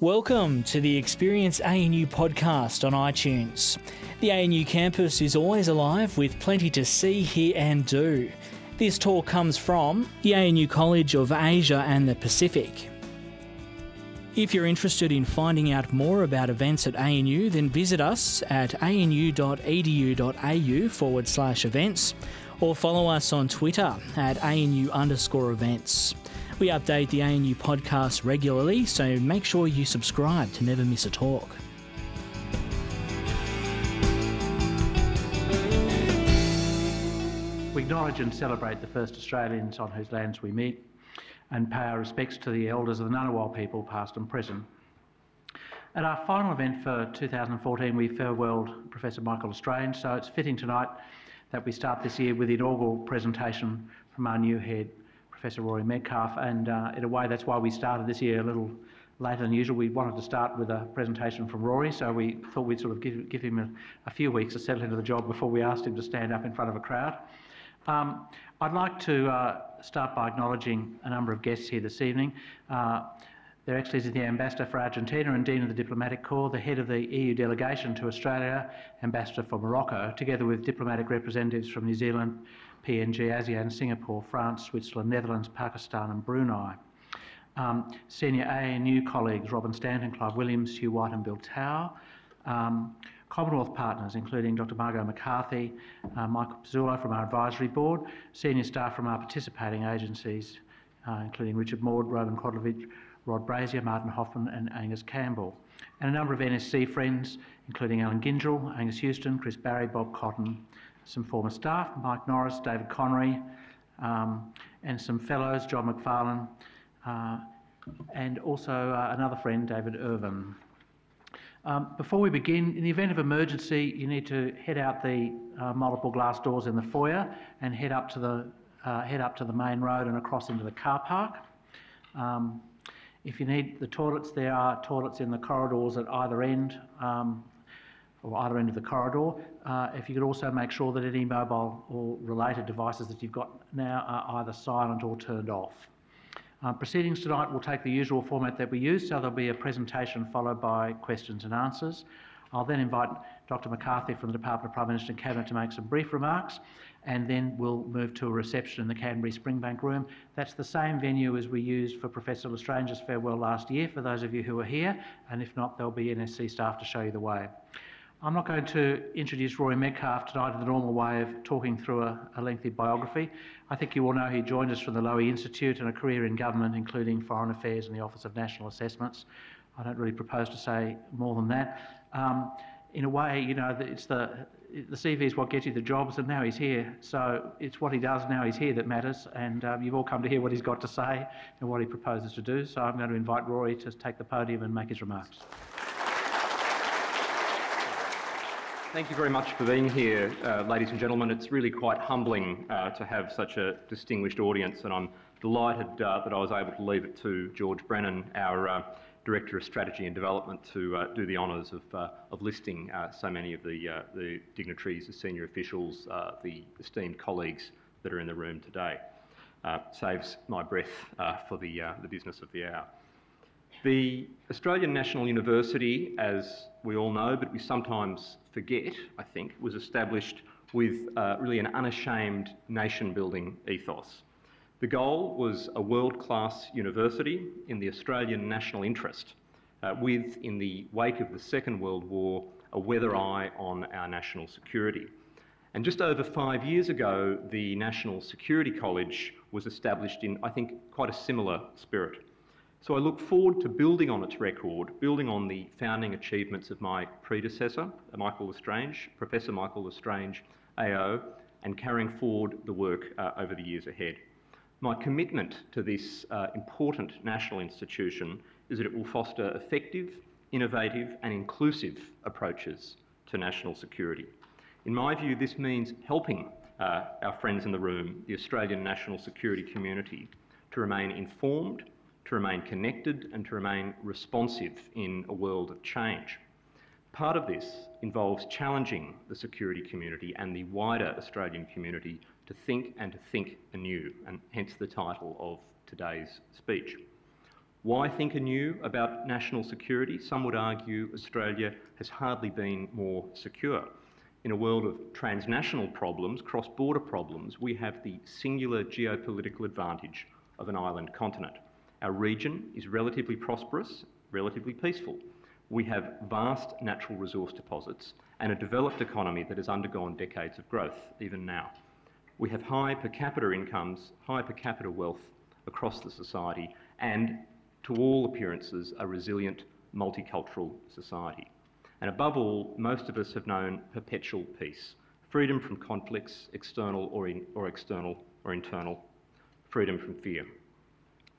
Welcome to the Experience ANU podcast on iTunes. The ANU campus is always alive with plenty to see, hear, and do. This talk comes from the ANU College of Asia and the Pacific. If you're interested in finding out more about events at ANU, then visit us at anu.edu.au forward slash events or follow us on Twitter at ANU underscore events. We update the ANU podcast regularly, so make sure you subscribe to never miss a talk. We acknowledge and celebrate the first Australians on whose lands we meet and pay our respects to the elders of the Ngunnawal people, past and present. At our final event for 2014, we farewelled Professor Michael L'Estrange, so it's fitting tonight that we start this year with the inaugural presentation from our new head, Professor Rory Medcalf, and uh, in a way that's why we started this year a little later than usual. We wanted to start with a presentation from Rory, so we thought we'd sort of give, give him a, a few weeks to settle into the job before we asked him to stand up in front of a crowd. Um, I'd like to uh, start by acknowledging a number of guests here this evening. Uh, Their Excellency is the Ambassador for Argentina and Dean of the Diplomatic Corps, the head of the EU delegation to Australia, Ambassador for Morocco, together with diplomatic representatives from New Zealand, PNG, ASEAN, Singapore, France, Switzerland, Netherlands, Pakistan, and Brunei. Um, senior ANU colleagues Robin Stanton, Clive Williams, Hugh White, and Bill Tow. Um, Commonwealth partners, including Dr. Margot McCarthy, uh, Michael Pezzullo from our advisory board, senior staff from our participating agencies, uh, including Richard Maude, Roman Kodlovich, Rod Brazier, Martin Hoffman, and Angus Campbell, and a number of NSC friends, including Allan Gyngell, Angus Houston, Chris Barrie, Bob Cotton, some former staff, Mike Norris, David Connery, um, and some fellows, John McFarlane, uh, and also uh, another friend, David Irvin. Um, before we begin, in the event of emergency, you need to head out the uh, multiple glass doors in the foyer and head up to the uh, head up to the main road and across into the car park. Um, if you need the toilets, there are toilets in the corridors at either end, um, or either end of the corridor. Uh, if you could also make sure that any mobile or related devices that you've got now are either silent or turned off. Uh, proceedings tonight will take the usual format that we use, so there'll be a presentation followed by questions and answers. I'll then invite Dr McCarthy from the Department of Prime Minister and Cabinet to make some brief remarks, and then we'll move to a reception in the Canterbury Springbank Room. That's the same venue as we used for Professor L'Estrange's farewell last year, for those of you who are here, and if not, there'll be NSC staff to show you the way. I'm not going to introduce Rory Medcalf tonight in the normal way of talking through a, a, lengthy biography. I think you all know he joined us from the Lowy Institute and a career in government, including Foreign Affairs and the Office of National Assessments. I don't really propose to say more than that. Um, in a way, you know, it's the, the CV is what gets you the jobs, and now he's here. So it's what he does now he's here that matters, and um, you've all come to hear what he's got to say and what he proposes to do. So I'm going to invite Rory to take the podium and make his remarks. Thank you very much for being here, uh, ladies and gentlemen. It's really quite humbling uh, to have such a distinguished audience, and I'm delighted uh, that I was able to leave it to George Brennan, our uh, Director of Strategy and Development, to uh, do the honours of, uh, of listing so many of the, the dignitaries, the senior officials, the esteemed colleagues that are in the room today. saves my breath for the, the business of the hour. The Australian National University, as we all know, but we sometimes forget, I think, was established with uh, really an unashamed nation building ethos. The goal was a world class university in the Australian national interest, uh, with, in the wake of the Second World War, a weather eye on our national security. And just over five years ago, the National Security College was established in, I think, quite a similar spirit. So I look forward to building on its record, building on the founding achievements of my predecessor, Michael L'Estrange, Professor Michael L'Estrange, AO, and carrying forward the work uh, over the years ahead. My commitment to this uh, important national institution is that it will foster effective, innovative, and inclusive approaches to national security. In my view, this means helping uh, our friends in the room, the Australian national security community, to remain informed to remain connected and to remain responsive in a world of change. Part of this involves challenging the security community and the wider Australian community to think and to think anew, and hence the title of today's speech. Why think anew about national security? Some would argue Australia has hardly been more secure. In a world of transnational problems, cross border problems, we have the singular geopolitical advantage of an island continent. Our region is relatively prosperous, relatively peaceful. We have vast natural resource deposits and a developed economy that has undergone decades of growth, even now. We have high per capita incomes, high per capita wealth across the society, and to all appearances, a resilient multicultural society. And above all, most of us have known perpetual peace, freedom from conflicts, external or, in, or external or internal, freedom from fear.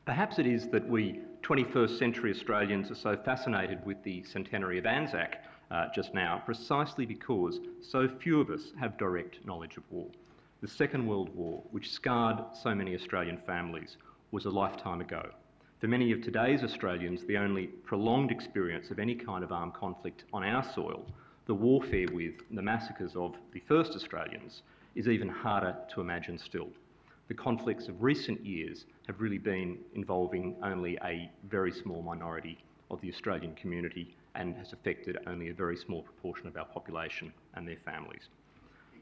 Perhaps it is that we 21st century Australians are so fascinated with the centenary of Anzac uh, just now, precisely because so few of us have direct knowledge of war. The Second World War, which scarred so many Australian families, was a lifetime ago. For many of today's Australians, the only prolonged experience of any kind of armed conflict on our soil, the warfare with the massacres of the first Australians, is even harder to imagine still. The conflicts of recent years have really been involving only a very small minority of the Australian community and has affected only a very small proportion of our population and their families.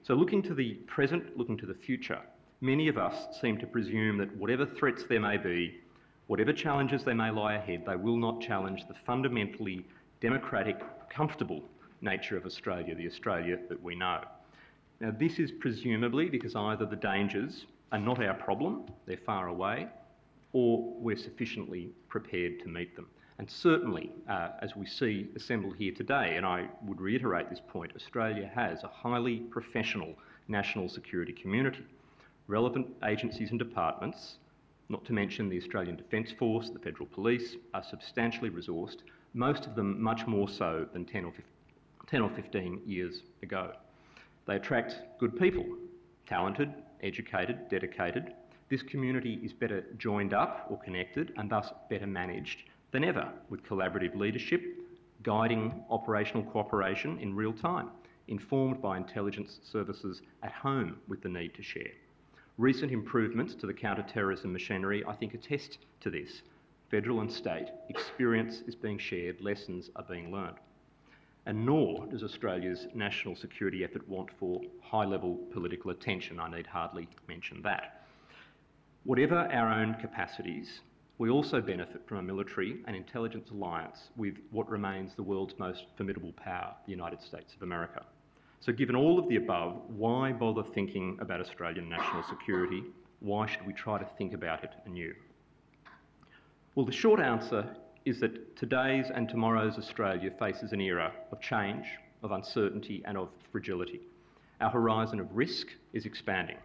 So, looking to the present, looking to the future, many of us seem to presume that whatever threats there may be, Whatever challenges they may lie ahead, they will not challenge the fundamentally democratic, comfortable nature of Australia, the Australia that we know. Now, this is presumably because either the dangers are not our problem, they're far away, or we're sufficiently prepared to meet them. And certainly, uh, as we see assembled here today, and I would reiterate this point, Australia has a highly professional national security community. Relevant agencies and departments not to mention the Australian Defence Force, the Federal Police, are substantially resourced, most of them much more so than 10 or 15, 10 or 15 years ago. They attract good people, talented, educated, dedicated. This community is better joined up or connected and thus better managed than ever with collaborative leadership, guiding operational cooperation in real time, informed by intelligence services at home with the need to share. Recent improvements to the counter-terrorism machinery, I think, attest to this. Federal and state experience is being shared, lessons are being learned. And nor does Australia's national security effort want for high-level political attention. I need hardly mention that. Whatever our own capacities, we also benefit from a military and intelligence alliance with what remains the world's most formidable power, the United States of America. So, given all of the above, why bother thinking about Australian national security? Why should we try to think about it anew? Well, the short answer is that today's and tomorrow's Australia faces an era of change, of uncertainty, and of fragility. Our horizon of risk is expanding.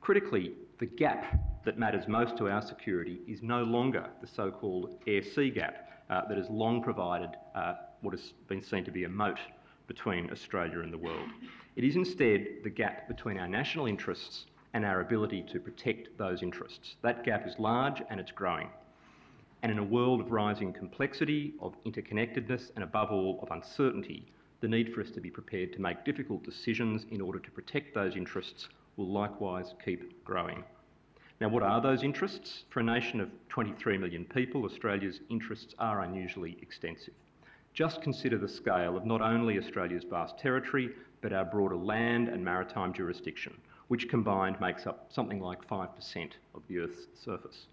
Critically, the gap that matters most to our security is no longer the so called air sea gap uh, that has long provided uh, what has been seen to be a moat between Australia and the world. It is instead the gap between our national interests and our ability to protect those interests. That gap is large and it's growing. And in a world of rising complexity, of interconnectedness, and above all, of uncertainty, the need for us to be prepared to make difficult decisions in order to protect those interests will likewise keep growing. Now, what are those interests? For a nation of 23 million people, Australia's interests are unusually extensive. Just consider the scale of not only Australia's vast territory, but our broader land and maritime jurisdiction, which combined makes up something like 5% of the Earth's surface.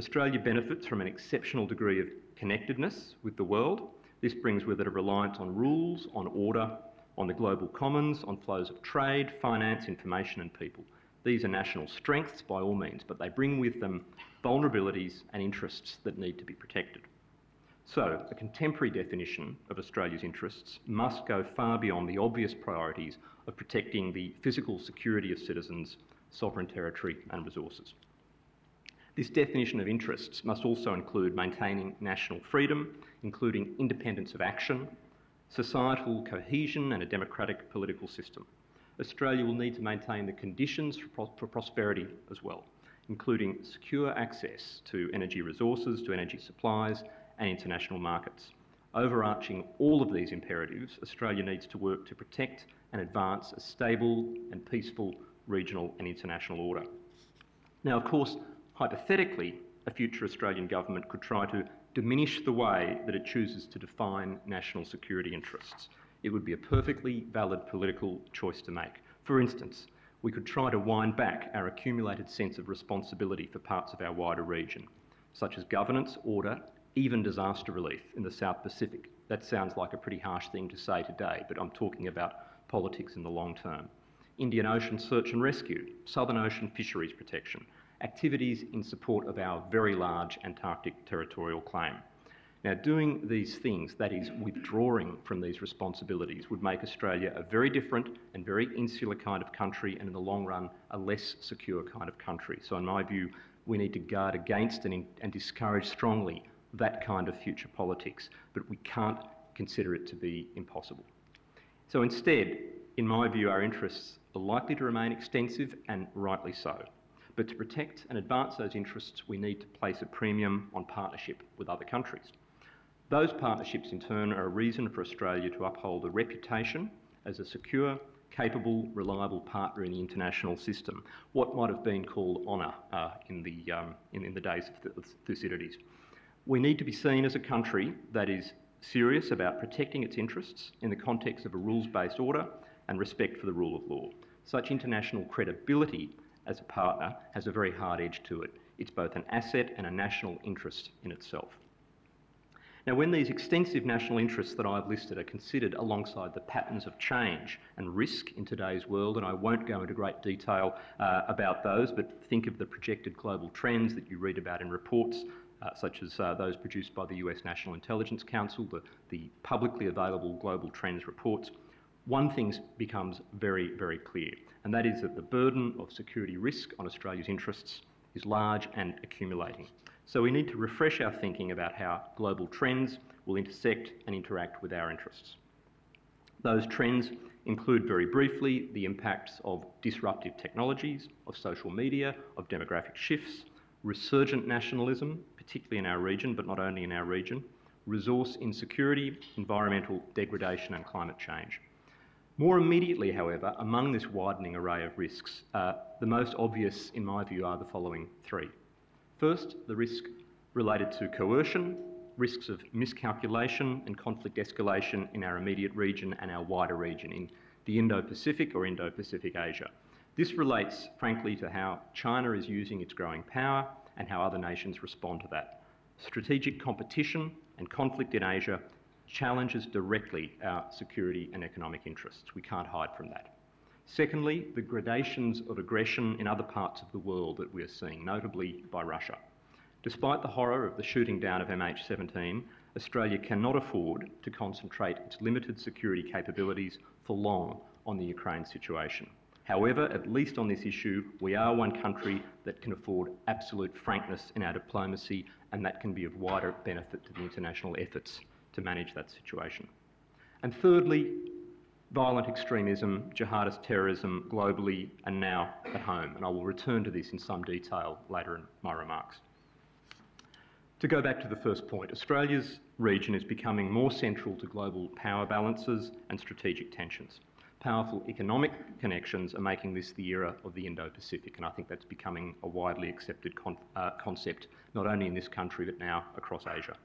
Australia benefits from an exceptional degree of connectedness with the world. This brings with it a reliance on rules, on order, on the global commons, on flows of trade, finance, information, and people. These are national strengths by all means, but they bring with them vulnerabilities and interests that need to be protected. So, a contemporary definition of Australia's interests must go far beyond the obvious priorities of protecting the physical security of citizens, sovereign territory, and resources. This definition of interests must also include maintaining national freedom, including independence of action, societal cohesion, and a democratic political system. Australia will need to maintain the conditions for, for prosperity as well, including secure access to energy resources, to energy supplies, and international markets. Overarching all of these imperatives, Australia needs to work to protect and advance a stable and peaceful regional and international order. Now, of course, hypothetically, a future Australian government could try to diminish the way that it chooses to define national security interests. It would be a perfectly valid political choice to make. For instance, we could try to wind back our accumulated sense of responsibility for parts of our wider region, such as governance, order, even disaster relief in the South Pacific. That sounds like a pretty harsh thing to say today, but I'm talking about politics in the long term. Indian Ocean search and rescue, Southern Ocean fisheries protection, activities in support of our very large Antarctic territorial claim. Now, doing these things, that is, withdrawing from these responsibilities, would make Australia a very different and very insular kind of country, and in the long run, a less secure kind of country. So, in my view, we need to guard against and, in, and discourage strongly that kind of future politics, but we can't consider it to be impossible. So, instead, in my view, our interests are likely to remain extensive and rightly so. But to protect and advance those interests, we need to place a premium on partnership with other countries. Those partnerships, in turn, are a reason for Australia to uphold a reputation as a secure, capable, reliable partner in the international system, what might have been called honour uh, in, the, um, in, in, the days of Thucydides. We need to be seen as a country that is serious about protecting its interests in the context of a rules-based order and respect for the rule of law. Such international credibility as a partner has a very hard edge to it. It's both an asset and a national interest in itself. Now, when these extensive national interests that I've listed are considered alongside the patterns of change and risk in today's world, and I won't go into great detail uh, about those, but think of the projected global trends that you read about in reports uh, such as uh, those produced by the US National Intelligence Council, the, the publicly available global trends reports, one thing becomes very, very clear, and that is that the burden of security risk on Australia's interests is large and accumulating. So we need to refresh our thinking about how global trends will intersect and interact with our interests. Those trends include, very briefly, the impacts of disruptive technologies, of social media, of demographic shifts, resurgent nationalism, particularly in our region, but not only in our region, resource insecurity, environmental degradation, and climate change. More immediately, however, among this widening array of risks, uh, the most obvious, in my view, are the following three. First, the risk related to coercion, risks of miscalculation and conflict escalation in our immediate region and our wider region in the Indo-Pacific or Indo-Pacific Asia. This relates, frankly, to how China is using its growing power and how other nations respond to that. Strategic competition and conflict in Asia challenges directly our security and economic interests. We can't hide from that. Secondly, the gradations of aggression in other parts of the world that we're seeing, notably by Russia. Despite the horror of the shooting down of MH17, Australia cannot afford to concentrate its limited security capabilities for long on the Ukraine situation. However, at least on this issue, we are one country that can afford absolute frankness in our diplomacy, and that can be of wider benefit to the international efforts to manage that situation. And thirdly, violent extremism, jihadist terrorism globally and now at home. And I will return to this in some detail later in my remarks. To go back to the first point, Australia's region is becoming more central to global power balances and strategic tensions. Powerful economic connections are making this the era of the Indo Pacific, and I think that's becoming a widely accepted con uh, concept, not only in this country but now across Asia.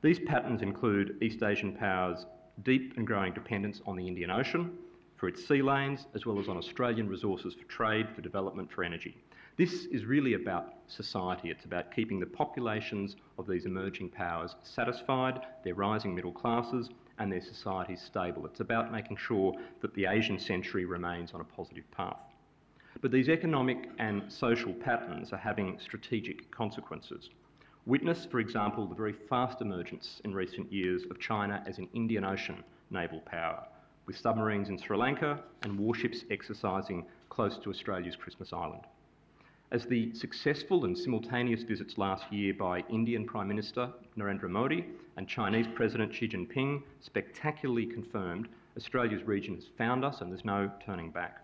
These patterns include East Asian powers' deep and growing dependence on the Indian Ocean for its sea lanes, as well as on Australian resources for trade, for development, for energy. This is really about society. It's about keeping the populations of these emerging powers satisfied, their rising middle classes, and their societies stable. It's about making sure that the Asian century remains on a positive path. But these economic and social patterns are having strategic consequences. Witness, for example, the very fast emergence in recent years of China as an Indian Ocean naval power, with submarines in Sri Lanka and warships exercising close to Australia's Christmas Island. As the successful and simultaneous visits last year by Indian Prime Minister Narendra Modi and Chinese President Xi Jinping spectacularly confirmed, Australia's region has found us and there's no turning back.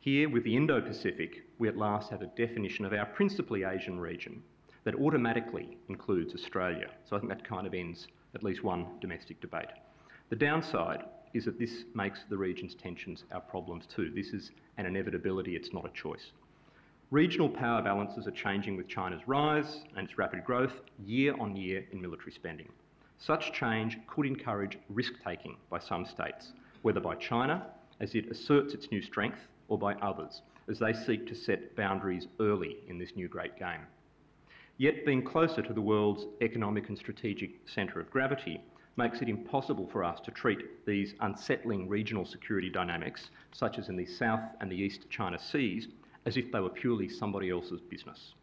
Here, with the Indo Pacific, we at last have a definition of our principally Asian region, that automatically includes Australia. So I think that kind of ends at least one domestic debate. The downside is that this makes the region's tensions our problems too. This is an inevitability, it's not a choice. Regional power balances are changing with China's rise and its rapid growth year on year in military spending. Such change could encourage risk taking by some states, whether by China as it asserts its new strength or by others as they seek to set boundaries early in this new great game. Yet being closer to the world's economic and strategic centre of gravity makes it impossible for us to treat these unsettling regional security dynamics, such as in the South and the East China Seas, as if they were purely somebody else's business.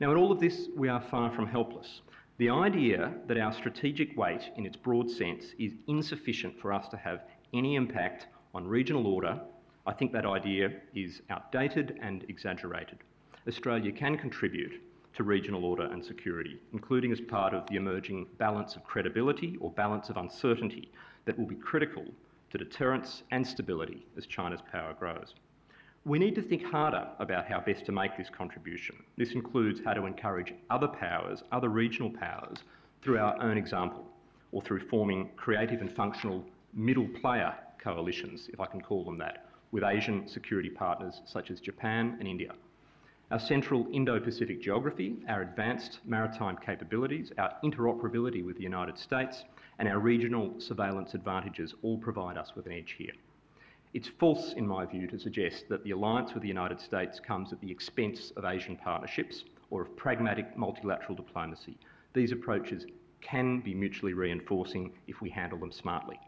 Now, in all of this, we are far from helpless. The idea that our strategic weight, in its broad sense, is insufficient for us to have any impact on regional order, I think that idea is outdated and exaggerated. Australia can contribute to regional order and security, including as part of the emerging balance of credibility or balance of uncertainty that will be critical to deterrence and stability as China's power grows. We need to think harder about how best to make this contribution. This includes how to encourage other powers, other regional powers, through our own example, or through forming creative and functional middle player coalitions, if I can call them that, with Asian security partners such as Japan and India. Our central Indo-Pacific geography, our advanced maritime capabilities, our interoperability with the United States, and our regional surveillance advantages all provide us with an edge here. It's false, in my view, to suggest that the alliance with the United States comes at the expense of Asian partnerships or of pragmatic multilateral diplomacy. These approaches can be mutually reinforcing if we handle them smartly.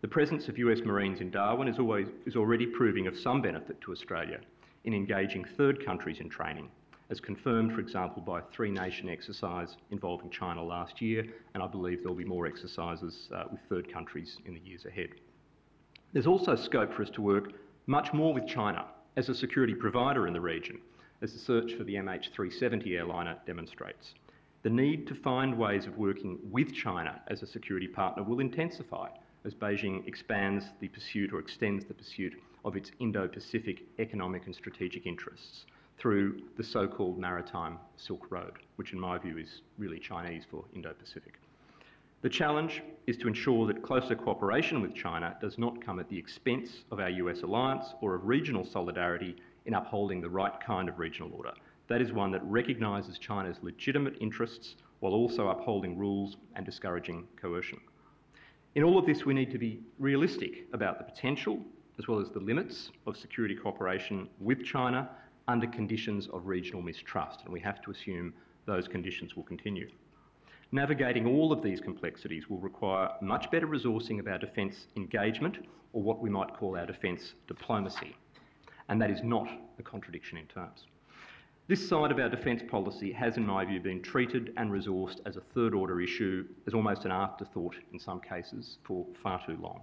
The presence of US Marines in Darwin is, always, is already proving of some benefit to Australia in engaging third countries in training, as confirmed, for example, by a three nation exercise involving China last year, and I believe there will be more exercises uh, with third countries in the years ahead. There's also scope for us to work much more with China as a security provider in the region, as the search for the MH370 airliner demonstrates. The need to find ways of working with China as a security partner will intensify as Beijing expands the pursuit or extends the pursuit of its Indo Pacific economic and strategic interests through the so called Maritime Silk Road, which, in my view, is really Chinese for Indo Pacific. The challenge is to ensure that closer cooperation with China does not come at the expense of our US alliance or of regional solidarity in upholding the right kind of regional order. That is one that recognises China's legitimate interests while also upholding rules and discouraging coercion. In all of this, we need to be realistic about the potential as well as the limits of security cooperation with China under conditions of regional mistrust, and we have to assume those conditions will continue. Navigating all of these complexities will require much better resourcing of our defence engagement, or what we might call our defence diplomacy. And that is not a contradiction in terms. This side of our defence policy has, in my view, been treated and resourced as a third order issue, as almost an afterthought in some cases, for far too long.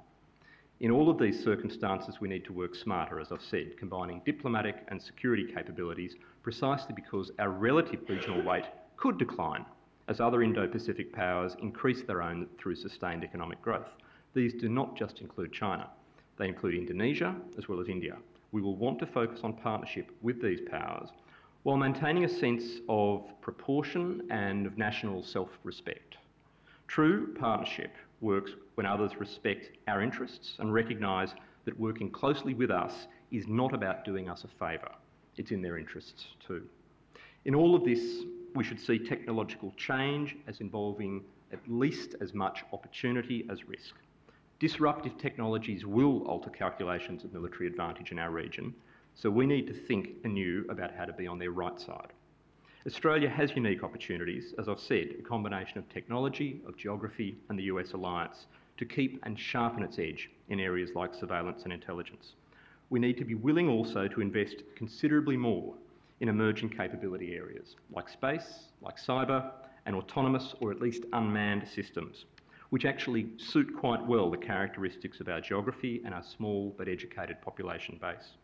In all of these circumstances, we need to work smarter, as I've said, combining diplomatic and security capabilities precisely because our relative regional weight could decline as other Indo-Pacific powers increase their own through sustained economic growth. These do not just include China. They include Indonesia as well as India. We will want to focus on partnership with these powers while maintaining a sense of proportion and of national self-respect. True partnership works when others respect our interests and recognise that working closely with us is not about doing us a favour. It's in their interests too. In all of this, we should see technological change as involving at least as much opportunity as risk. Disruptive technologies will alter calculations of military advantage in our region, so we need to think anew about how to be on their right side. Australia has unique opportunities, as I've said, a combination of technology, of geography, and the US alliance to keep and sharpen its edge in areas like surveillance and intelligence. We need to be willing also to invest considerably more in emerging capability areas like space, like cyber, and autonomous or at least unmanned systems, which actually suit quite well the characteristics of our geography and our small but educated population base.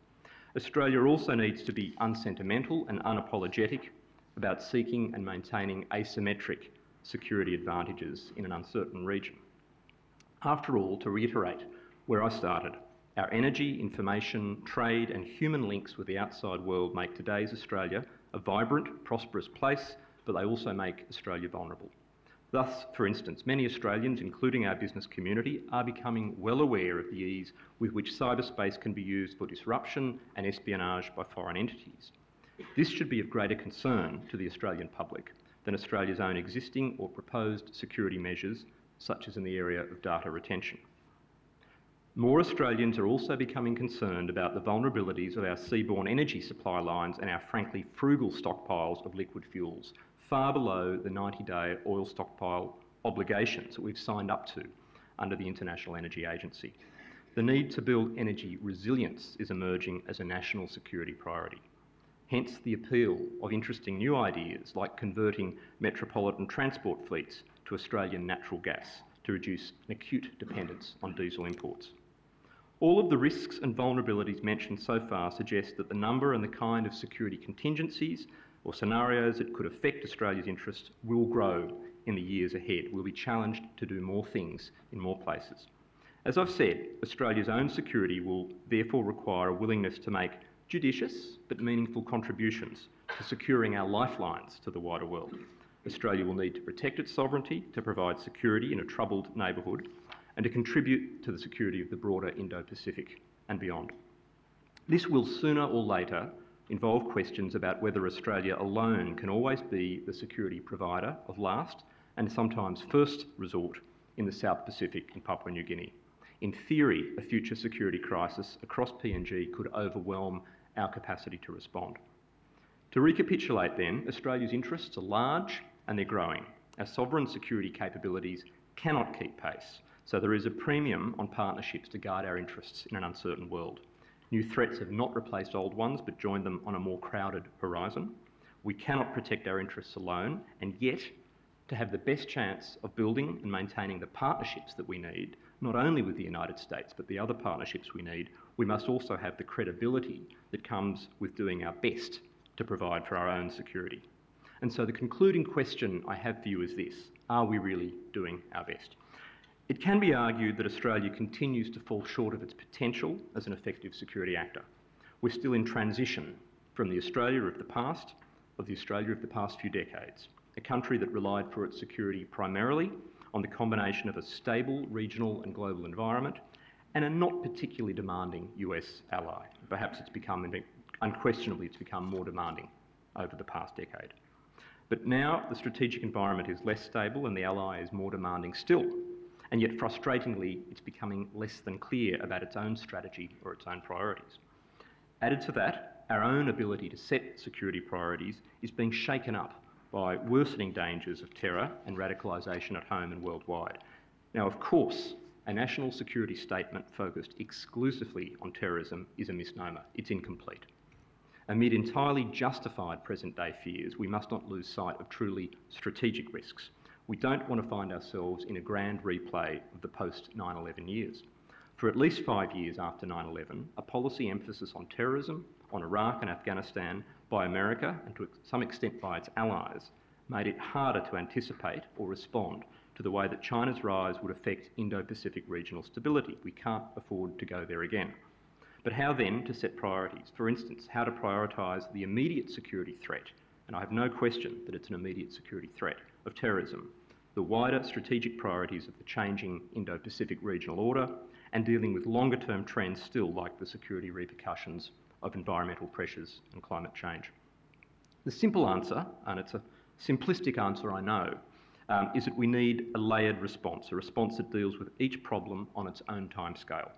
Australia also needs to be unsentimental and unapologetic about seeking and maintaining asymmetric security advantages in an uncertain region. After all, to reiterate where I started, our energy, information, trade, and human links with the outside world make today's Australia a vibrant, prosperous place, but they also make Australia vulnerable. Thus, for instance, many Australians, including our business community, are becoming well aware of the ease with which cyberspace can be used for disruption and espionage by foreign entities. This should be of greater concern to the Australian public than Australia's own existing or proposed security measures, such as in the area of data retention. More Australians are also becoming concerned about the vulnerabilities of our seaborne energy supply lines and our frankly frugal stockpiles of liquid fuels, far below the 90 day oil stockpile obligations that we've signed up to under the International Energy Agency. The need to build energy resilience is emerging as a national security priority. Hence the appeal of interesting new ideas like converting metropolitan transport fleets to Australian natural gas to reduce an acute dependence on diesel imports. All of the risks and vulnerabilities mentioned so far suggest that the number and the kind of security contingencies or scenarios that could affect Australia's interests will grow in the years ahead. We'll be challenged to do more things in more places. As I've said, Australia's own security will therefore require a willingness to make judicious but meaningful contributions to securing our lifelines to the wider world. Australia will need to protect its sovereignty, to provide security in a troubled neighbourhood, and to contribute to the security of the broader Indo-Pacific and beyond. This will sooner or later involve questions about whether Australia alone can always be the security provider of last and sometimes first resort in the South Pacific and Papua New Guinea. In theory, a future security crisis across PNG could overwhelm our capacity to respond. To recapitulate then, Australia's interests are large and they're growing. Our sovereign security capabilities cannot keep pace so there is a premium on partnerships to guard our interests in an uncertain world. New threats have not replaced old ones, but joined them on a more crowded horizon. We cannot protect our interests alone, and yet, to have the best chance of building and maintaining the partnerships that we need, not only with the United States, but the other partnerships we need, we must also have the credibility that comes with doing our best to provide for our own security. And so the concluding question I have for you is this Are we really doing our best? It can be argued that Australia continues to fall short of its potential as an effective security actor. We're still in transition from the Australia of the past, of the Australia of the past few decades, a country that relied for its security primarily on the combination of a stable regional and global environment and a not particularly demanding US ally. Perhaps it's become, unquestionably, it's become more demanding over the past decade. But now the strategic environment is less stable and the ally is more demanding still and yet frustratingly, it's becoming less than clear about its own strategy or its own priorities. Added to that, our own ability to set security priorities is being shaken up by worsening dangers of terror and radicalisation at home and worldwide. Now, of course, a national security statement focused exclusively on terrorism is a misnomer. It's incomplete. Amid entirely justified present day fears, we must not lose sight of truly strategic risks we don't want to find ourselves in a grand replay of the post 9 11 years. For at least five years after 9 11, a policy emphasis on terrorism, on Iraq and Afghanistan by America and to some extent by its allies made it harder to anticipate or respond to the way that China's rise would affect Indo Pacific regional stability. We can't afford to go there again. But how then to set priorities? For instance, how to prioritise the immediate security threat, and I have no question that it's an immediate security threat of terrorism, the wider strategic priorities of the changing Indo Pacific regional order, and dealing with longer term trends still, like the security repercussions of environmental pressures and climate change. The simple answer, and it's a simplistic answer I know, um, is that we need a layered response, a response that deals with each problem on its own timescale.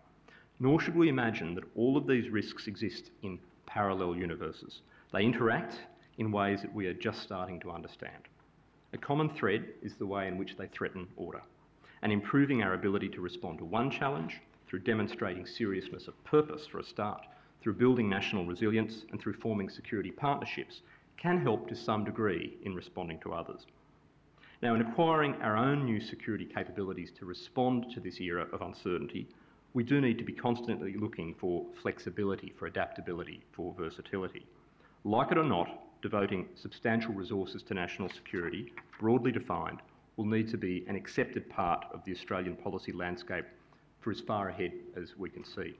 Nor should we imagine that all of these risks exist in parallel universes. They interact in ways that we are just starting to understand. A common thread is the way in which they threaten order, and improving our ability to respond to one challenge through demonstrating seriousness of purpose for a start, through building national resilience, and through forming security partnerships can help to some degree in responding to others. Now, in acquiring our own new security capabilities to respond to this era of uncertainty, we do need to be constantly looking for flexibility, for adaptability, for versatility. Like it or not, devoting substantial resources to national security, broadly defined, will need to be an accepted part of the Australian policy landscape for as far ahead as we can see.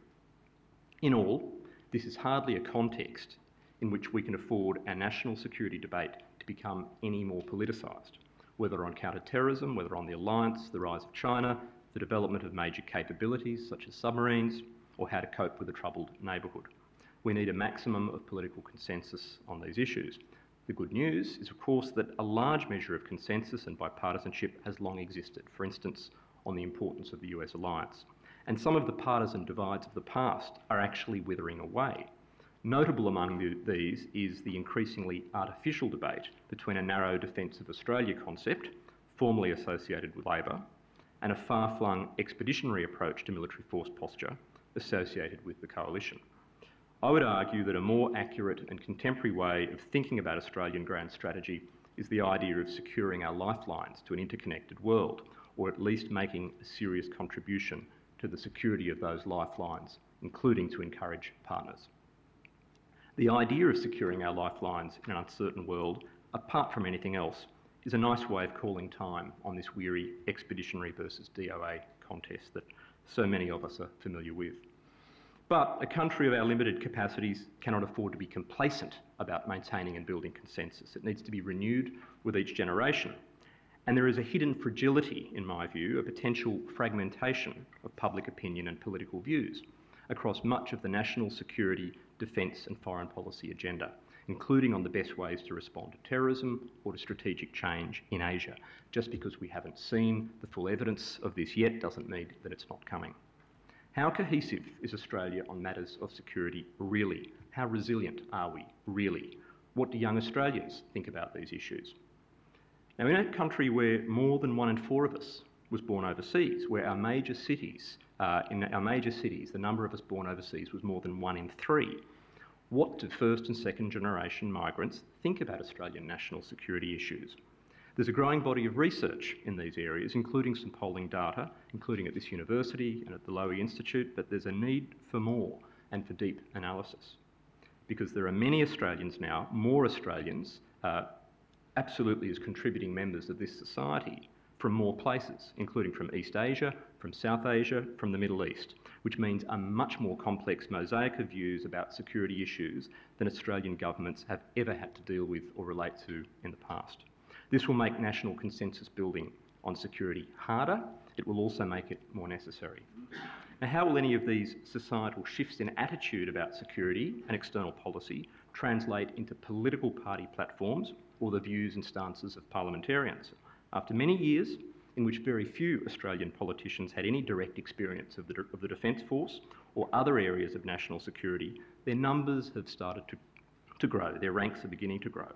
In all, this is hardly a context in which we can afford our national security debate to become any more politicised, whether on counter-terrorism, whether on the alliance, the rise of China, the development of major capabilities such as submarines, or how to cope with a troubled neighbourhood. We need a maximum of political consensus on these issues. The good news is, of course, that a large measure of consensus and bipartisanship has long existed, for instance, on the importance of the US alliance. And some of the partisan divides of the past are actually withering away. Notable among these is the increasingly artificial debate between a narrow defence of Australia concept, formerly associated with Labor, and a far flung expeditionary approach to military force posture associated with the coalition. I would argue that a more accurate and contemporary way of thinking about Australian grand strategy is the idea of securing our lifelines to an interconnected world, or at least making a serious contribution to the security of those lifelines, including to encourage partners. The idea of securing our lifelines in an uncertain world, apart from anything else, is a nice way of calling time on this weary expeditionary versus DOA contest that so many of us are familiar with. But a country of our limited capacities cannot afford to be complacent about maintaining and building consensus. It needs to be renewed with each generation. And there is a hidden fragility, in my view, a potential fragmentation of public opinion and political views across much of the national security, defence, and foreign policy agenda, including on the best ways to respond to terrorism or to strategic change in Asia. Just because we haven't seen the full evidence of this yet doesn't mean that it's not coming. How cohesive is Australia on matters of security really? How resilient are we really? What do young Australians think about these issues? Now, in a country where more than one in four of us was born overseas, where our major cities, uh, in our major cities, the number of us born overseas was more than one in three, what do first and second generation migrants think about Australian national security issues? There's a growing body of research in these areas, including some polling data, including at this university and at the Lowy Institute, but there's a need for more and for deep analysis. Because there are many Australians now, more Australians, uh, absolutely as contributing members of this society from more places, including from East Asia, from South Asia, from the Middle East, which means a much more complex mosaic of views about security issues than Australian governments have ever had to deal with or relate to in the past. This will make national consensus building on security harder. It will also make it more necessary. Now, how will any of these societal shifts in attitude about security and external policy translate into political party platforms or the views and stances of parliamentarians? After many years in which very few Australian politicians had any direct experience of the, of the Defence Force or other areas of national security, their numbers have started to, to grow, their ranks are beginning to grow.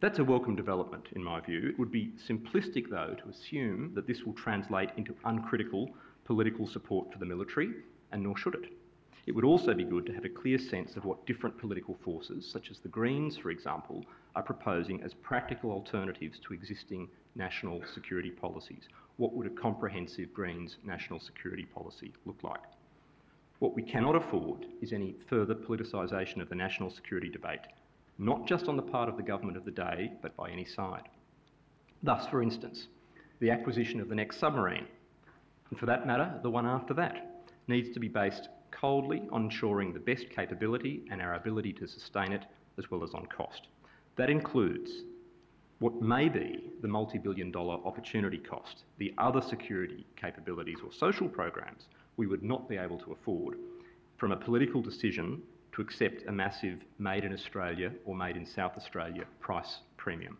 That's a welcome development, in my view. It would be simplistic, though, to assume that this will translate into uncritical political support for the military, and nor should it. It would also be good to have a clear sense of what different political forces, such as the Greens, for example, are proposing as practical alternatives to existing national security policies. What would a comprehensive Greens national security policy look like? What we cannot afford is any further politicisation of the national security debate not just on the part of the government of the day, but by any side. Thus, for instance, the acquisition of the next submarine, and for that matter, the one after that, needs to be based coldly on ensuring the best capability and our ability to sustain it, as well as on cost. That includes what may be the multi billion dollar opportunity cost, the other security capabilities or social programs we would not be able to afford from a political decision to accept a massive made in Australia or made in South Australia price premium.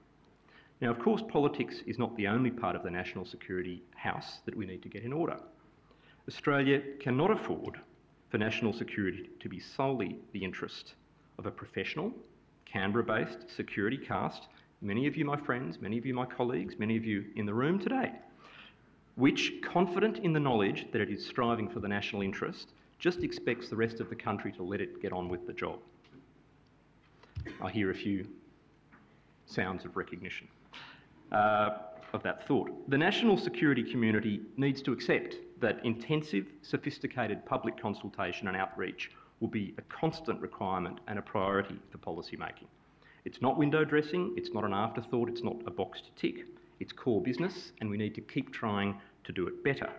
Now, of course, politics is not the only part of the national security house that we need to get in order. Australia cannot afford for national security to be solely the interest of a professional, Canberra based security caste, many of you, my friends, many of you, my colleagues, many of you in the room today, which, confident in the knowledge that it is striving for the national interest, just expects the rest of the country to let it get on with the job. I hear a few sounds of recognition uh, of that thought. The national security community needs to accept that intensive, sophisticated public consultation and outreach will be a constant requirement and a priority for policy making. It's not window dressing, it's not an afterthought, it's not a box to tick. It's core business, and we need to keep trying to do it better.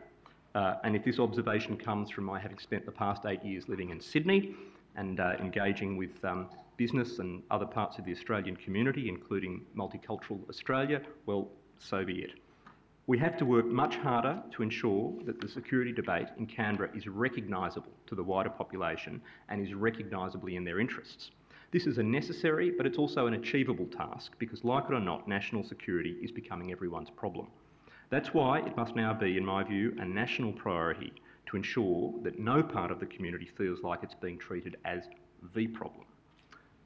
Uh, and if this observation comes from my having spent the past eight years living in Sydney and uh, engaging with um, business and other parts of the Australian community, including multicultural Australia, well, so be it. We have to work much harder to ensure that the security debate in Canberra is recognisable to the wider population and is recognisably in their interests. This is a necessary, but it's also an achievable task because, like it or not, national security is becoming everyone's problem. That's why it must now be, in my view, a national priority to ensure that no part of the community feels like it's being treated as the problem.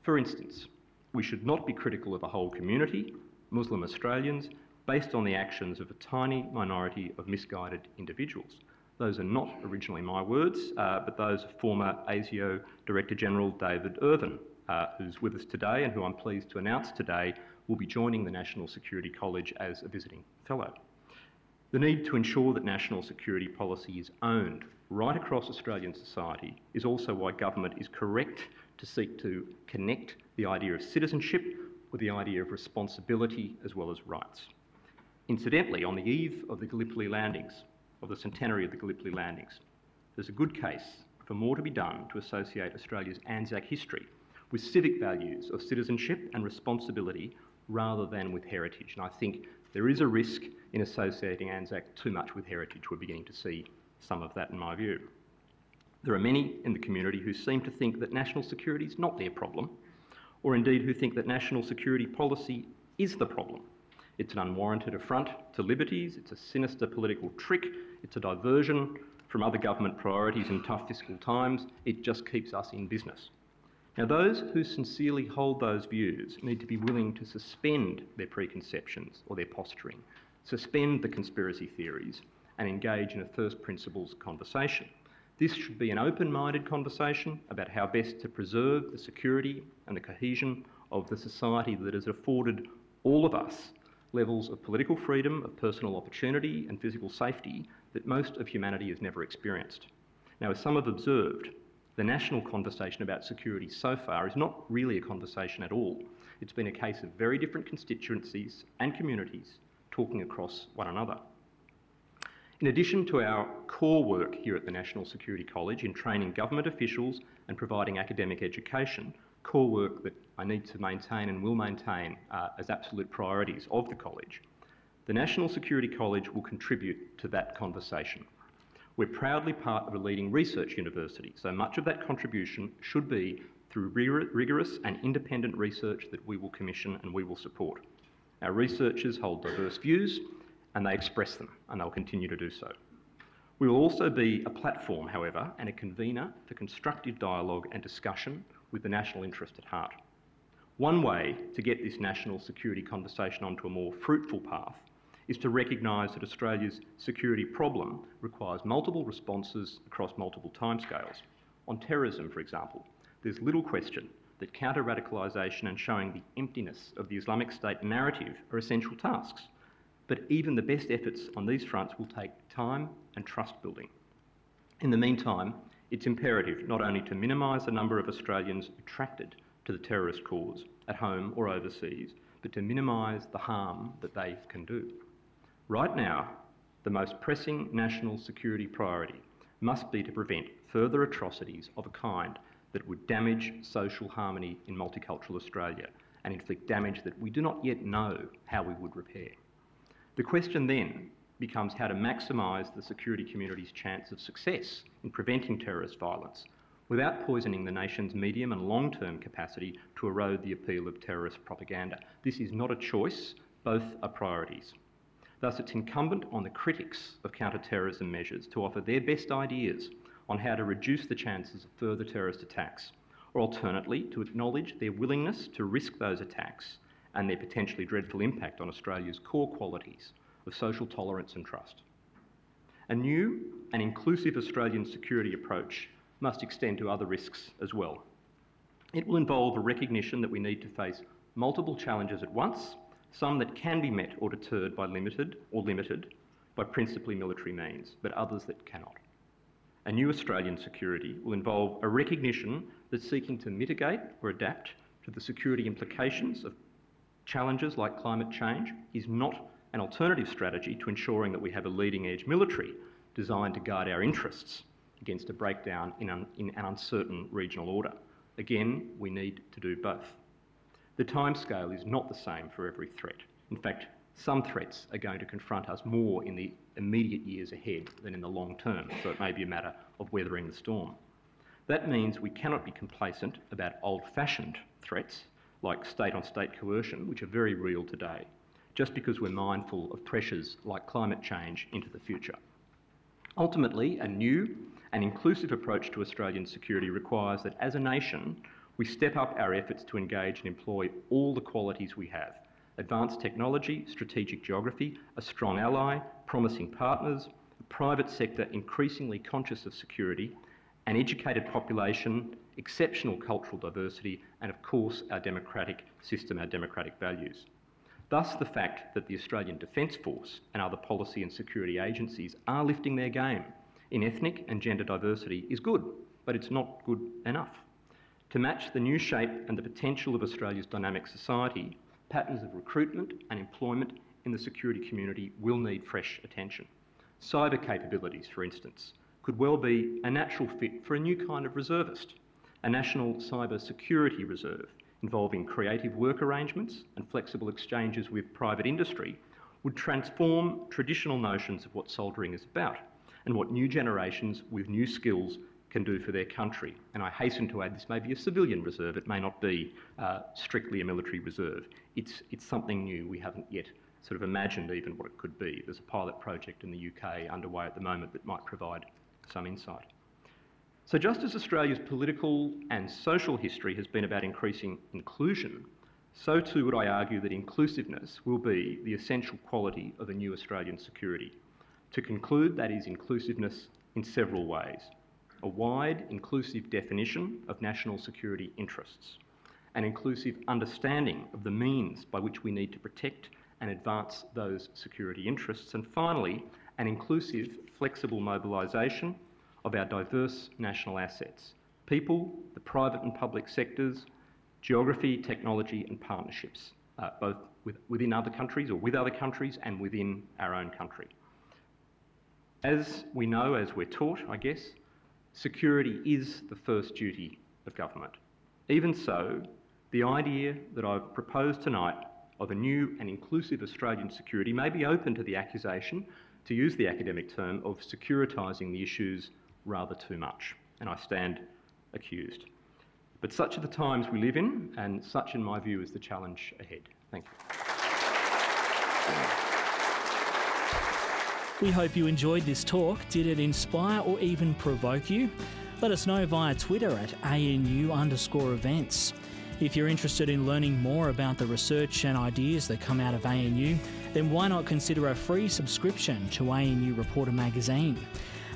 For instance, we should not be critical of a whole community, Muslim Australians, based on the actions of a tiny minority of misguided individuals. Those are not originally my words, uh, but those of former ASIO Director General David Irvine, uh, who's with us today and who I'm pleased to announce today will be joining the National Security College as a visiting fellow. The need to ensure that national security policy is owned right across Australian society is also why government is correct to seek to connect the idea of citizenship with the idea of responsibility as well as rights. Incidentally, on the eve of the Gallipoli landings, of the centenary of the Gallipoli landings, there's a good case for more to be done to associate Australia's Anzac history with civic values of citizenship and responsibility rather than with heritage. And I think there is a risk in associating Anzac too much with heritage. We're beginning to see some of that in my view. There are many in the community who seem to think that national security is not their problem, or indeed who think that national security policy is the problem. It's an unwarranted affront to liberties, it's a sinister political trick, it's a diversion from other government priorities in tough fiscal times, it just keeps us in business. Now, those who sincerely hold those views need to be willing to suspend their preconceptions or their posturing, suspend the conspiracy theories, and engage in a first principles conversation. This should be an open minded conversation about how best to preserve the security and the cohesion of the society that has afforded all of us levels of political freedom, of personal opportunity, and physical safety that most of humanity has never experienced. Now, as some have observed, the national conversation about security so far is not really a conversation at all. It's been a case of very different constituencies and communities talking across one another. In addition to our core work here at the National Security College in training government officials and providing academic education, core work that I need to maintain and will maintain uh, as absolute priorities of the college, the National Security College will contribute to that conversation. We're proudly part of a leading research university, so much of that contribution should be through rigorous and independent research that we will commission and we will support. Our researchers hold diverse views and they express them, and they'll continue to do so. We will also be a platform, however, and a convener for constructive dialogue and discussion with the national interest at heart. One way to get this national security conversation onto a more fruitful path is to recognise that Australia's security problem requires multiple responses across multiple timescales. On terrorism, for example, there's little question that counter radicalisation and showing the emptiness of the Islamic State narrative are essential tasks. But even the best efforts on these fronts will take time and trust building. In the meantime, it's imperative not only to minimise the number of Australians attracted to the terrorist cause at home or overseas, but to minimise the harm that they can do. Right now, the most pressing national security priority must be to prevent further atrocities of a kind that would damage social harmony in multicultural Australia and inflict damage that we do not yet know how we would repair. The question then becomes how to maximise the security community's chance of success in preventing terrorist violence without poisoning the nation's medium and long term capacity to erode the appeal of terrorist propaganda. This is not a choice, both are priorities. Thus, it's incumbent on the critics of counter-terrorism measures to offer their best ideas on how to reduce the chances of further terrorist attacks, or alternately, to acknowledge their willingness to risk those attacks and their potentially dreadful impact on Australia's core qualities of social tolerance and trust. A new and inclusive Australian security approach must extend to other risks as well. It will involve a recognition that we need to face multiple challenges at once some that can be met or deterred by limited or limited by principally military means, but others that cannot. A new Australian security will involve a recognition that seeking to mitigate or adapt to the security implications of challenges like climate change is not an alternative strategy to ensuring that we have a leading edge military designed to guard our interests against a breakdown in, un- in an uncertain regional order. Again, we need to do both. The timescale is not the same for every threat. In fact, some threats are going to confront us more in the immediate years ahead than in the long term, so it may be a matter of weathering the storm. That means we cannot be complacent about old fashioned threats like state on state coercion, which are very real today, just because we're mindful of pressures like climate change into the future. Ultimately, a new and inclusive approach to Australian security requires that as a nation, we step up our efforts to engage and employ all the qualities we have advanced technology, strategic geography, a strong ally, promising partners, a private sector increasingly conscious of security, an educated population, exceptional cultural diversity, and of course, our democratic system, our democratic values. Thus, the fact that the Australian Defence Force and other policy and security agencies are lifting their game in ethnic and gender diversity is good, but it's not good enough. To match the new shape and the potential of Australia's dynamic society, patterns of recruitment and employment in the security community will need fresh attention. Cyber capabilities, for instance, could well be a natural fit for a new kind of reservist, a national cyber security reserve involving creative work arrangements and flexible exchanges with private industry would transform traditional notions of what soldiering is about and what new generations with new skills can do for their country. And I hasten to add this may be a civilian reserve, it may not be uh, strictly a military reserve. It's, it's something new, we haven't yet sort of imagined even what it could be. There's a pilot project in the UK underway at the moment that might provide some insight. So, just as Australia's political and social history has been about increasing inclusion, so too would I argue that inclusiveness will be the essential quality of a new Australian security. To conclude, that is inclusiveness in several ways. A wide, inclusive definition of national security interests, an inclusive understanding of the means by which we need to protect and advance those security interests, and finally, an inclusive, flexible mobilisation of our diverse national assets people, the private and public sectors, geography, technology, and partnerships, uh, both with, within other countries or with other countries and within our own country. As we know, as we're taught, I guess, security is the first duty of government. Even so, the idea that I've proposed tonight of a new and inclusive Australian security may be open to the accusation, to use the academic term, of securitising the issues rather too much, and I stand accused. But such are the times we live in, and such, in my view, is the challenge ahead. Thank you. We hope you enjoyed this talk. Did it inspire or even provoke you? Let us know via Twitter at ANU underscore events. If you're interested in learning more about the research and ideas that come out of ANU, then why not consider a free subscription to ANU Reporter magazine?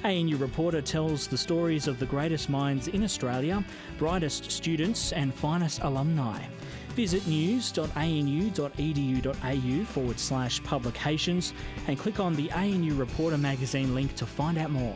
ANU Reporter tells the stories of the greatest minds in Australia, brightest students, and finest alumni. Visit news.anu.edu.au forward slash publications and click on the ANU Reporter magazine link to find out more.